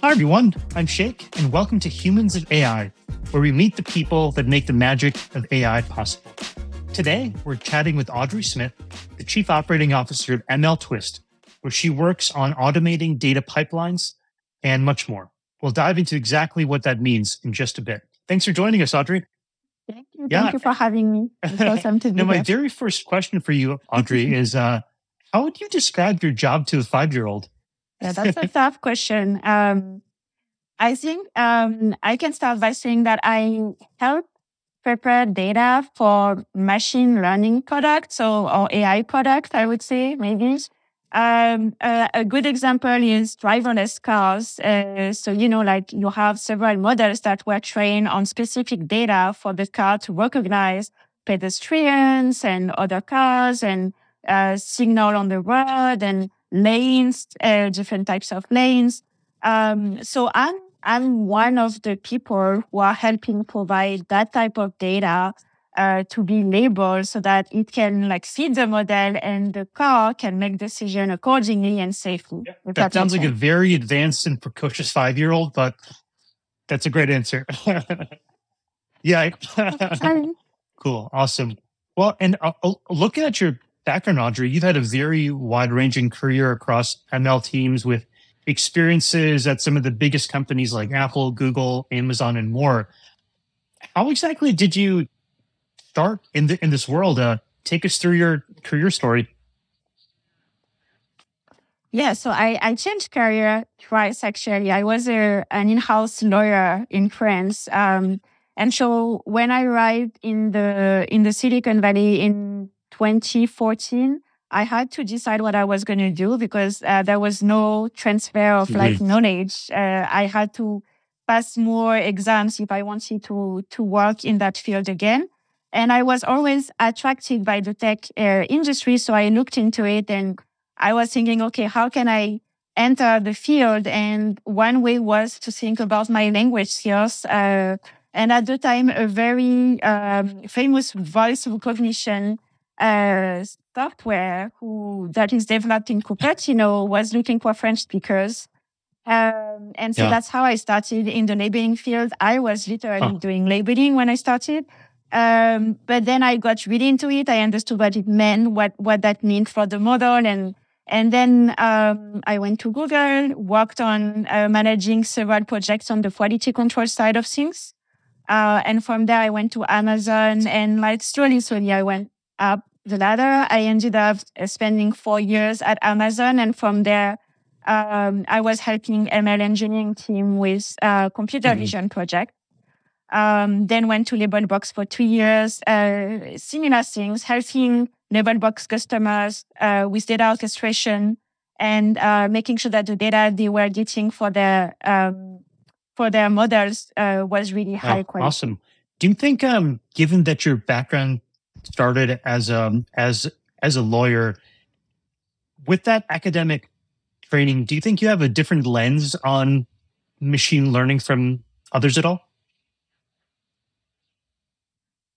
Hi, everyone. I'm Sheikh, and welcome to Humans of AI, where we meet the people that make the magic of AI possible. Today, we're chatting with Audrey Smith, the Chief Operating Officer of ML Twist, where she works on automating data pipelines and much more. We'll dive into exactly what that means in just a bit. Thanks for joining us, Audrey. Thank you. Yeah. Thank you for having me. It's awesome to be now, my very first question for you, Audrey, is uh, how would you describe your job to a five year old? Yeah, that's a tough question. Um, I think um, I can start by saying that I help prepare data for machine learning products so, or AI products, I would say, maybe. Um, uh, a good example is driverless cars. Uh, so, you know, like you have several models that were trained on specific data for the car to recognize pedestrians and other cars and uh, signal on the road and lanes, uh, different types of lanes. Um, so I'm I'm one of the people who are helping provide that type of data uh, to be labeled so that it can like feed the model and the car can make decision accordingly and safely. Yeah, that, that sounds like sense. a very advanced and precocious five year old, but that's a great answer. yeah. cool. Awesome. Well, and uh, uh, looking at your background, Audrey, you've had a very wide ranging career across ML teams with experiences at some of the biggest companies like Apple, Google, Amazon, and more. How exactly did you start in the in this world? Uh, take us through your career story. Yeah, so I, I changed career twice actually. I was a, an in-house lawyer in France. Um, and so when I arrived in the in the Silicon Valley in 2014, I had to decide what I was going to do because uh, there was no transfer of like mm-hmm. knowledge. Uh, I had to pass more exams if I wanted to to work in that field again. And I was always attracted by the tech uh, industry, so I looked into it and I was thinking, okay, how can I enter the field? And one way was to think about my language skills. Uh, and at the time, a very um, famous voice recognition uh, software who that is developed in Cupertino was looking for French speakers. Um, and so yeah. that's how I started in the labeling field. I was literally oh. doing labeling when I started. Um, but then I got really into it. I understood what it meant, what, what that meant for the model. And, and then, um, I went to Google, worked on uh, managing several projects on the quality control side of things. Uh, and from there, I went to Amazon and like slowly, slowly, I went up the ladder. I ended up uh, spending four years at Amazon. And from there, um, I was helping ML engineering team with a computer mm-hmm. vision project. Um, then went to Labelbox for two years, uh, similar things, helping Labelbox customers uh, with data orchestration and uh, making sure that the data they were getting for their um, for their models uh, was really high quality. Awesome. Do you think, um, given that your background started as a um, as as a lawyer, with that academic training, do you think you have a different lens on machine learning from others at all?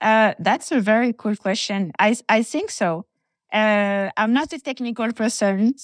Uh, that's a very cool question. I I think so. Uh, I'm not a technical person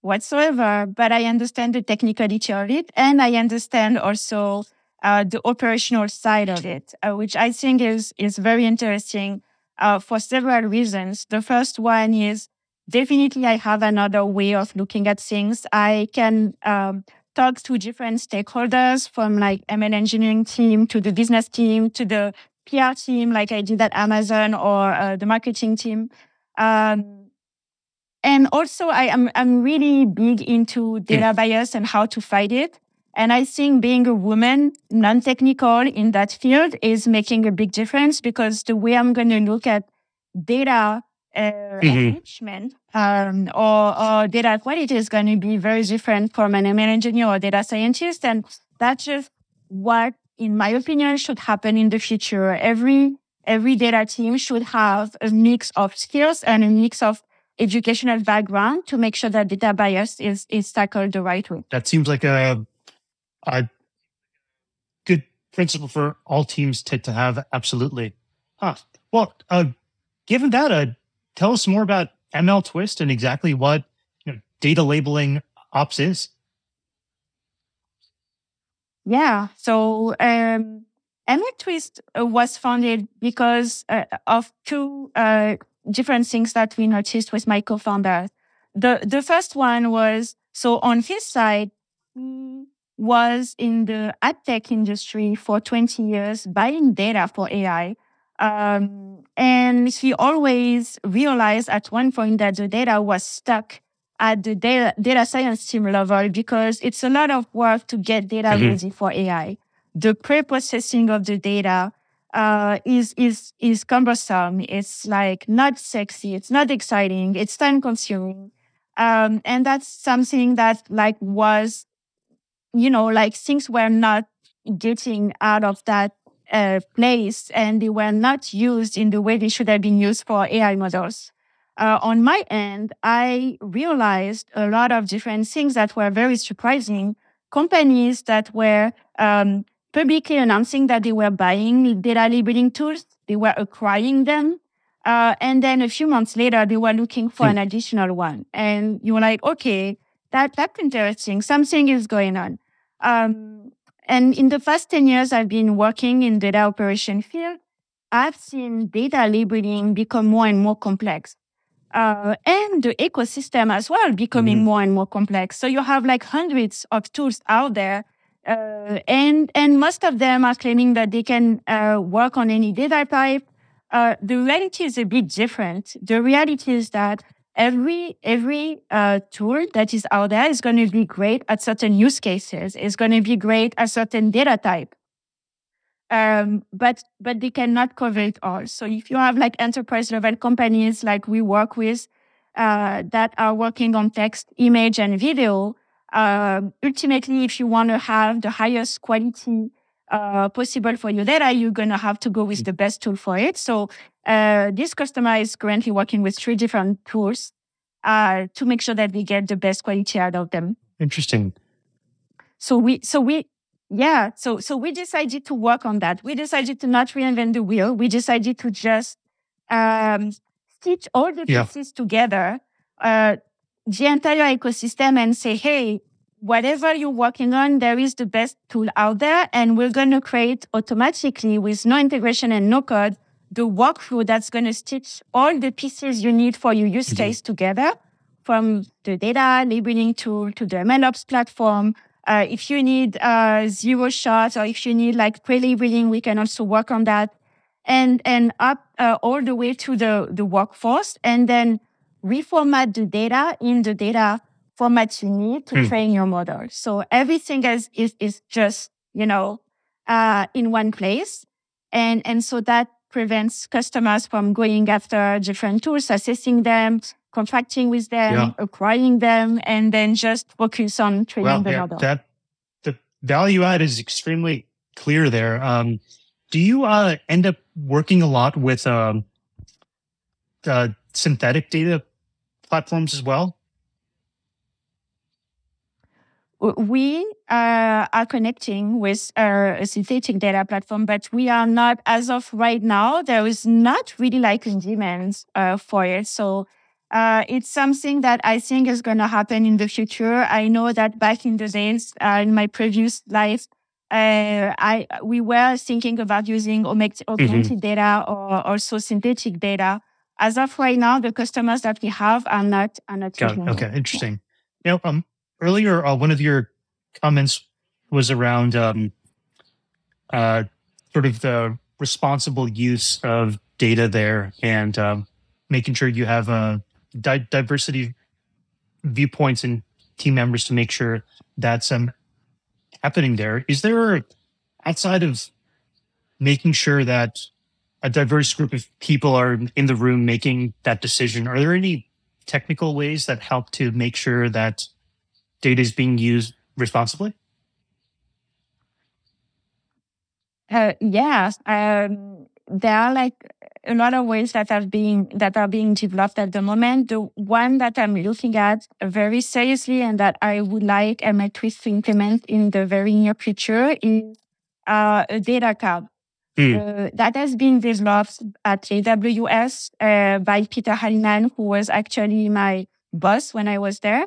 whatsoever, but I understand the technicality of it, and I understand also uh, the operational side of it, uh, which I think is is very interesting uh, for several reasons. The first one is definitely I have another way of looking at things. I can um, talk to different stakeholders from like ML engineering team to the business team to the PR team, like I did at Amazon or uh, the marketing team. Um, and also I am I'm really big into data bias and how to fight it. And I think being a woman, non-technical in that field is making a big difference because the way I'm going to look at data uh, mm-hmm. enrichment um, or, or, data quality is going to be very different from an ML engineer or data scientist. And that's just what, in my opinion, should happen in the future. Every, every data team should have a mix of skills and a mix of educational background to make sure that data bias is, is tackled the right way. That seems like a a good principle for all teams to, to have. Absolutely. Huh. Well, uh, given that, uh, tell us more about ML Twist and exactly what you know, data labeling ops is. Yeah. So um, MLTwist uh, was founded because uh, of two uh, different things that we noticed with my co-founder. The the first one was so on his side, was in the ad tech industry for 20 years, buying data for AI. Um, and he always realized at one point that the data was stuck at the data, data science team level because it's a lot of work to get data mm-hmm. ready for AI. The pre-processing of the data uh, is is is cumbersome. It's like not sexy. It's not exciting. It's time consuming, um, and that's something that like was, you know, like things were not getting out of that uh, place, and they were not used in the way they should have been used for AI models. Uh, on my end, I realized a lot of different things that were very surprising. Companies that were um, publicly announcing that they were buying data labeling tools, they were acquiring them. Uh, and then a few months later, they were looking for an additional one. And you were like, okay, that, that's interesting. Something is going on. Um, and in the past 10 years, I've been working in the data operation field. I've seen data labeling become more and more complex. Uh, and the ecosystem as well becoming mm-hmm. more and more complex. So you have like hundreds of tools out there uh, and and most of them are claiming that they can uh, work on any data type. Uh, the reality is a bit different. The reality is that every every uh, tool that is out there is going to be great at certain use cases. It's going to be great at certain data type. Um, but but they cannot cover it all. So if you have like enterprise level companies like we work with uh, that are working on text, image, and video, uh, ultimately, if you want to have the highest quality uh, possible for your data, you're going to have to go with the best tool for it. So uh, this customer is currently working with three different tools uh, to make sure that we get the best quality out of them. Interesting. So we, so we, yeah, so so we decided to work on that. We decided to not reinvent the wheel. We decided to just um, stitch all the pieces yeah. together uh, the entire ecosystem and say, hey, whatever you're working on, there is the best tool out there. And we're going to create automatically with no integration and no code, the workflow that's going to stitch all the pieces you need for your use case mm-hmm. together from the data labeling tool to the MLOps platform. Uh, if you need uh, zero shots or if you need like pre-labeling, we can also work on that and, and up uh, all the way to the, the workforce. And then reformat the data in the data format you need to hmm. train your model. So everything is, is, is just, you know, uh, in one place. And, and so that prevents customers from going after different tools, assessing them, contracting with them, yeah. acquiring them, and then just focus on training well, the yeah, model. That the value add is extremely clear there. Um, do you uh, end up working a lot with um, uh, synthetic data platforms as well? We uh, are connecting with a synthetic data platform, but we are not, as of right now, there is not really like a demand uh, for it. So uh, it's something that I think is going to happen in the future. I know that back in the days, uh, in my previous life, uh, I we were thinking about using mm-hmm. augmented mm-hmm. data or also synthetic data as of right now, the customers that we have are not are not. Okay, interesting. Yeah. You know, um, earlier uh, one of your comments was around um, uh, sort of the responsible use of data there and um, making sure you have a uh, di- diversity viewpoints and team members to make sure that's um, happening there. Is there outside of making sure that a diverse group of people are in the room making that decision, are there any technical ways that help to make sure that data is being used responsibly? Uh, yeah, um, there are like a lot of ways that are being that are being developed at the moment. The one that I'm looking at very seriously and that I would like MLTwist to implement in the very near future is uh, a data card. Mm. Uh, that has been developed at AWS uh, by Peter Hallinan, who was actually my boss when I was there.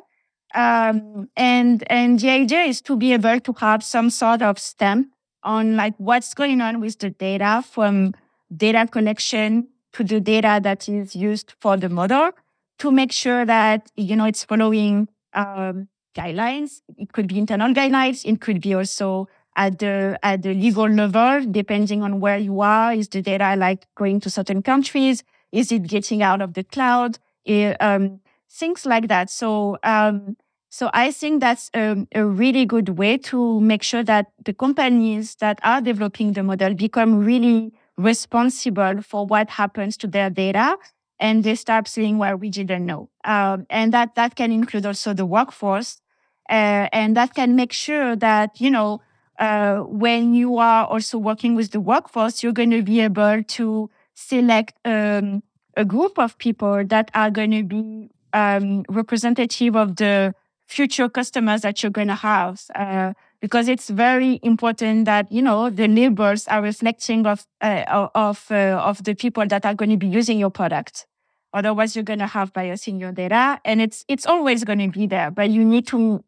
Um, and and the idea is to be able to have some sort of stamp on like what's going on with the data from data collection to the data that is used for the model to make sure that you know it's following um, guidelines. It could be internal guidelines. It could be also at the at the legal level, depending on where you are. Is the data like going to certain countries? Is it getting out of the cloud? It, um, things like that. So um, so I think that's a, a, really good way to make sure that the companies that are developing the model become really responsible for what happens to their data and they start seeing where we didn't know. Um, and that, that can include also the workforce. Uh, and that can make sure that, you know, uh, when you are also working with the workforce, you're going to be able to select um, a group of people that are going to be um, representative of the future customers that you're going to have. Uh, because it's very important that you know the labels are reflecting of uh, of uh, of the people that are going to be using your product. Otherwise, you're going to have bias in your data, and it's it's always going to be there. But you need to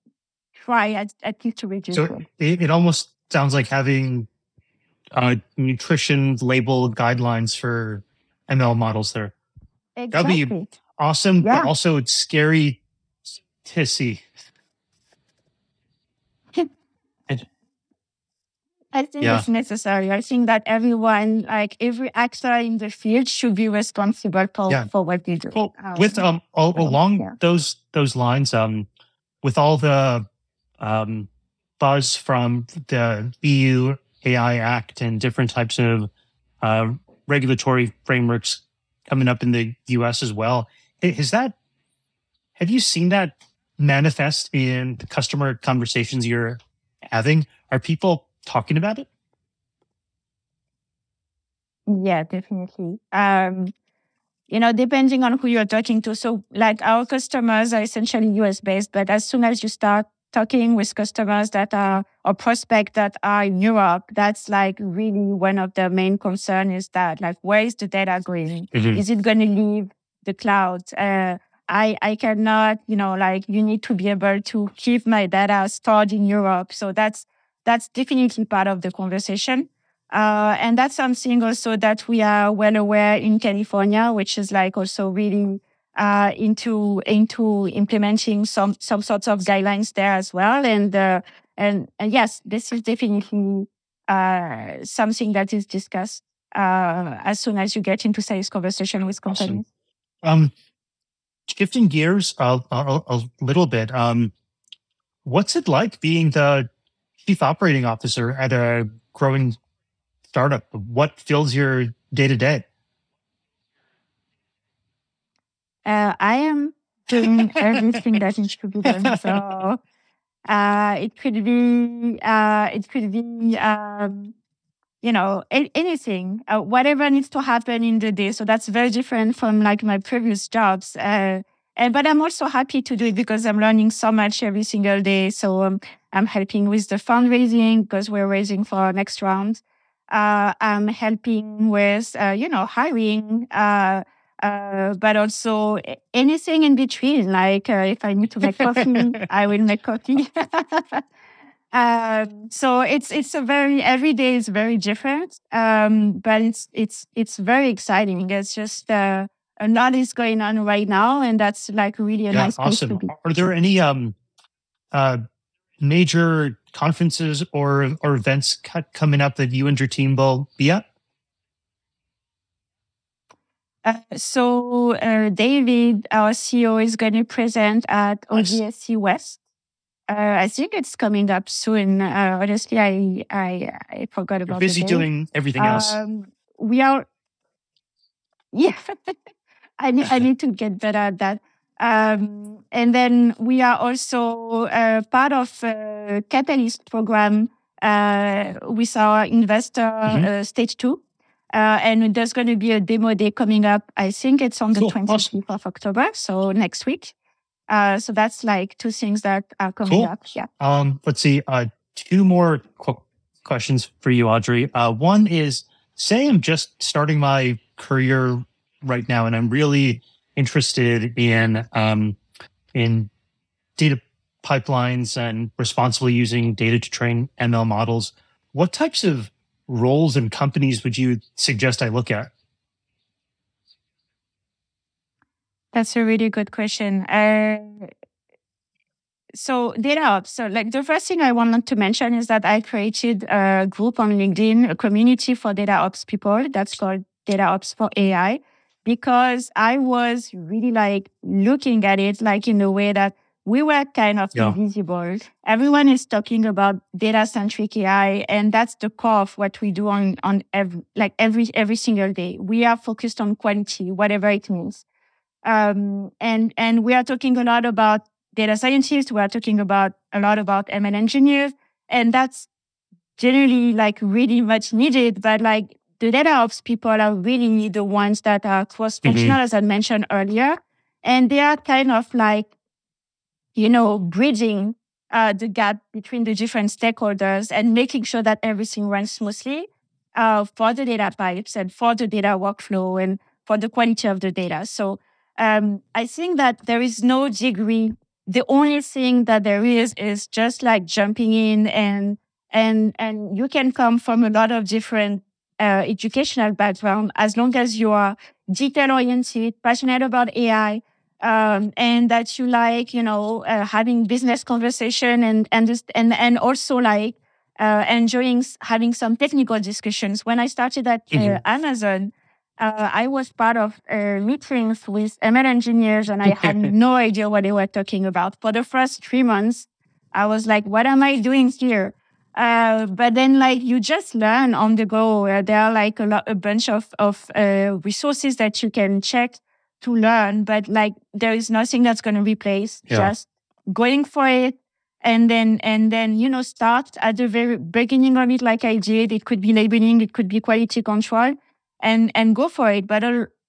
try at, at least to reduce so it. It almost sounds like having uh, nutrition label guidelines for ML models there. Exactly. That'd be awesome, yeah. but also it's scary to see. I think yeah. it's necessary. I think that everyone, like every actor in the field, should be responsible for, yeah. for what they do. Well, um, with um all, along yeah. those those lines, um, with all the um buzz from the EU AI Act and different types of uh, regulatory frameworks coming up in the U.S. as well, is that have you seen that manifest in the customer conversations you're having? Are people talking about it? Yeah, definitely. Um, you know, depending on who you're talking to. So, like our customers are essentially US based, but as soon as you start talking with customers that are or prospects that are in Europe, that's like really one of the main concern is that like where is the data going? Mm-hmm. Is it going to leave the cloud? Uh, I I cannot, you know, like you need to be able to keep my data stored in Europe. So that's that's definitely part of the conversation. Uh, and that's something also that we are well aware in California, which is like also really uh, into into implementing some some sorts of guidelines there as well. And uh, and, and yes, this is definitely uh, something that is discussed uh, as soon as you get into sales conversation with companies. Awesome. Um, shifting gears a, a, a little bit, um, what's it like being the chief operating officer at a growing startup? What fills your day to day? I am doing everything that needs to be done. So uh, it could be uh, it could be um, you know anything, uh, whatever needs to happen in the day. So that's very different from like my previous jobs. Uh, and but I'm also happy to do it because I'm learning so much every single day. So um, I'm helping with the fundraising because we're raising for our next round. Uh, I'm helping with uh, you know hiring, uh, uh but also anything in between. Like uh, if I need to make coffee, I will make coffee. um, so it's it's a very every day is very different, um, but it's it's it's very exciting. It's just uh, a lot is going on right now, and that's like really a yeah, nice awesome. place to be. Are there any um uh major conferences or or events coming up that you and your team will be at? Uh, so uh, David, our CEO, is going to present at. ODSC West. Uh, I think it's coming up soon. Uh, honestly, I I I forgot about. You're busy doing everything else. Um, we are. Yeah, I need, I need to get better at that. Um, and then we are also uh, part of a Catalyst program uh, with our investor mm-hmm. uh, stage two. Uh, and there's going to be a demo day coming up. I think it's on the cool. 25th awesome. of October, so next week. Uh, so that's like two things that are coming cool. up. Yeah. Um, let's see. Uh, two more qu- questions for you, Audrey. one is say I'm just starting my career right now, and I'm really interested in um, in data pipelines and responsibly using data to train ML models, what types of roles and companies would you suggest I look at? That's a really good question. Uh, so data ops. So like the first thing I wanted to mention is that I created a group on LinkedIn, a community for data ops people that's called Data Ops for AI, because I was really like looking at it like in a way that we were kind of yeah. invisible. Everyone is talking about data centric AI, and that's the core of what we do on on every, like every every single day. We are focused on quality, whatever it means. Um, and and we are talking a lot about data scientists. We are talking about a lot about ML engineers, and that's generally like really much needed. But like the data ops people are really the ones that are cross functional, mm-hmm. as I mentioned earlier, and they are kind of like you know, bridging uh, the gap between the different stakeholders and making sure that everything runs smoothly uh, for the data pipes and for the data workflow and for the quality of the data. So um, I think that there is no degree. The only thing that there is is just like jumping in and and and you can come from a lot of different uh, educational background as long as you are detail oriented, passionate about AI, um, and that you like, you know, uh, having business conversation and and just, and and also like uh, enjoying having some technical discussions. When I started at uh, mm-hmm. Amazon, uh, I was part of uh, meetings with ML engineers, and I had no idea what they were talking about. For the first three months, I was like, "What am I doing here?" Uh, but then like you just learn on the go. there are like a lot, a bunch of of resources that you can check to learn, but like there is nothing that's going to replace yeah. just going for it. And then, and then, you know, start at the very beginning of it, like I did. It could be labeling, it could be quality control and, and go for it. But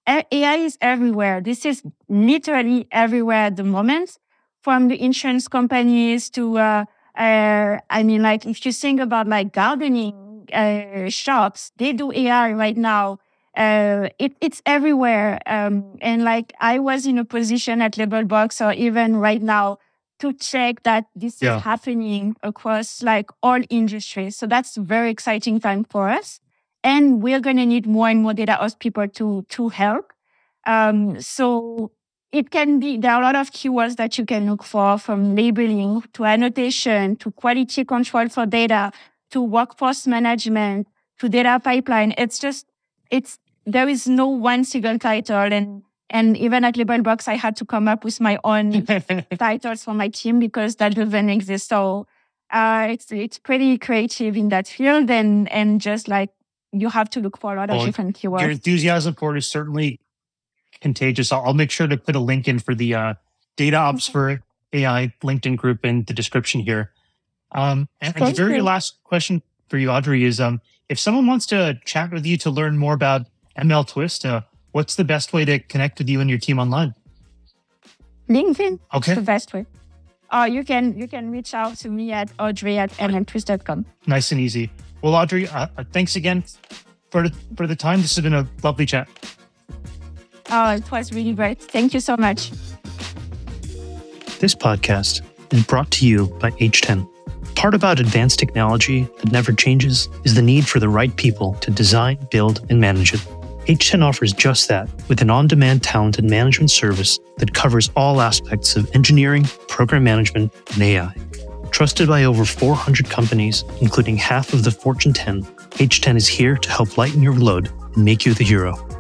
AI is everywhere. This is literally everywhere at the moment from the insurance companies to, uh, uh, I mean, like if you think about like gardening, uh, shops, they do AI right now uh, it, it's everywhere. Um, and like I was in a position at Labelbox or even right now to check that this yeah. is happening across like all industries. So that's a very exciting time for us. And we're going to need more and more data ops people to, to help. Um, so it can be, there are a lot of keywords that you can look for from labeling to annotation to quality control for data to workforce management to data pipeline. It's just, it's there is no one single title and and even at Labelbox, I had to come up with my own titles for my team because that doesn't exist. So uh, it's it's pretty creative in that field, and and just like you have to look for a lot of different keywords. Your enthusiasm for it is certainly contagious. I'll, I'll make sure to put a link in for the uh, data ops for AI LinkedIn group in the description here. Um, and, and the very last question for you, Audrey, is um, if someone wants to chat with you to learn more about ML Twist, uh, what's the best way to connect with you and your team online? LinkedIn. Okay. the best way. Uh, you can you can reach out to me at audrey at mltwist.com. Nice and easy. Well, Audrey, uh, uh, thanks again for the, for the time. This has been a lovely chat. Oh, it was really great. Thank you so much. This podcast is brought to you by H10 part about advanced technology that never changes is the need for the right people to design, build, and manage it. H10 offers just that with an on demand talent and management service that covers all aspects of engineering, program management, and AI. Trusted by over 400 companies, including half of the Fortune 10, H10 is here to help lighten your load and make you the hero.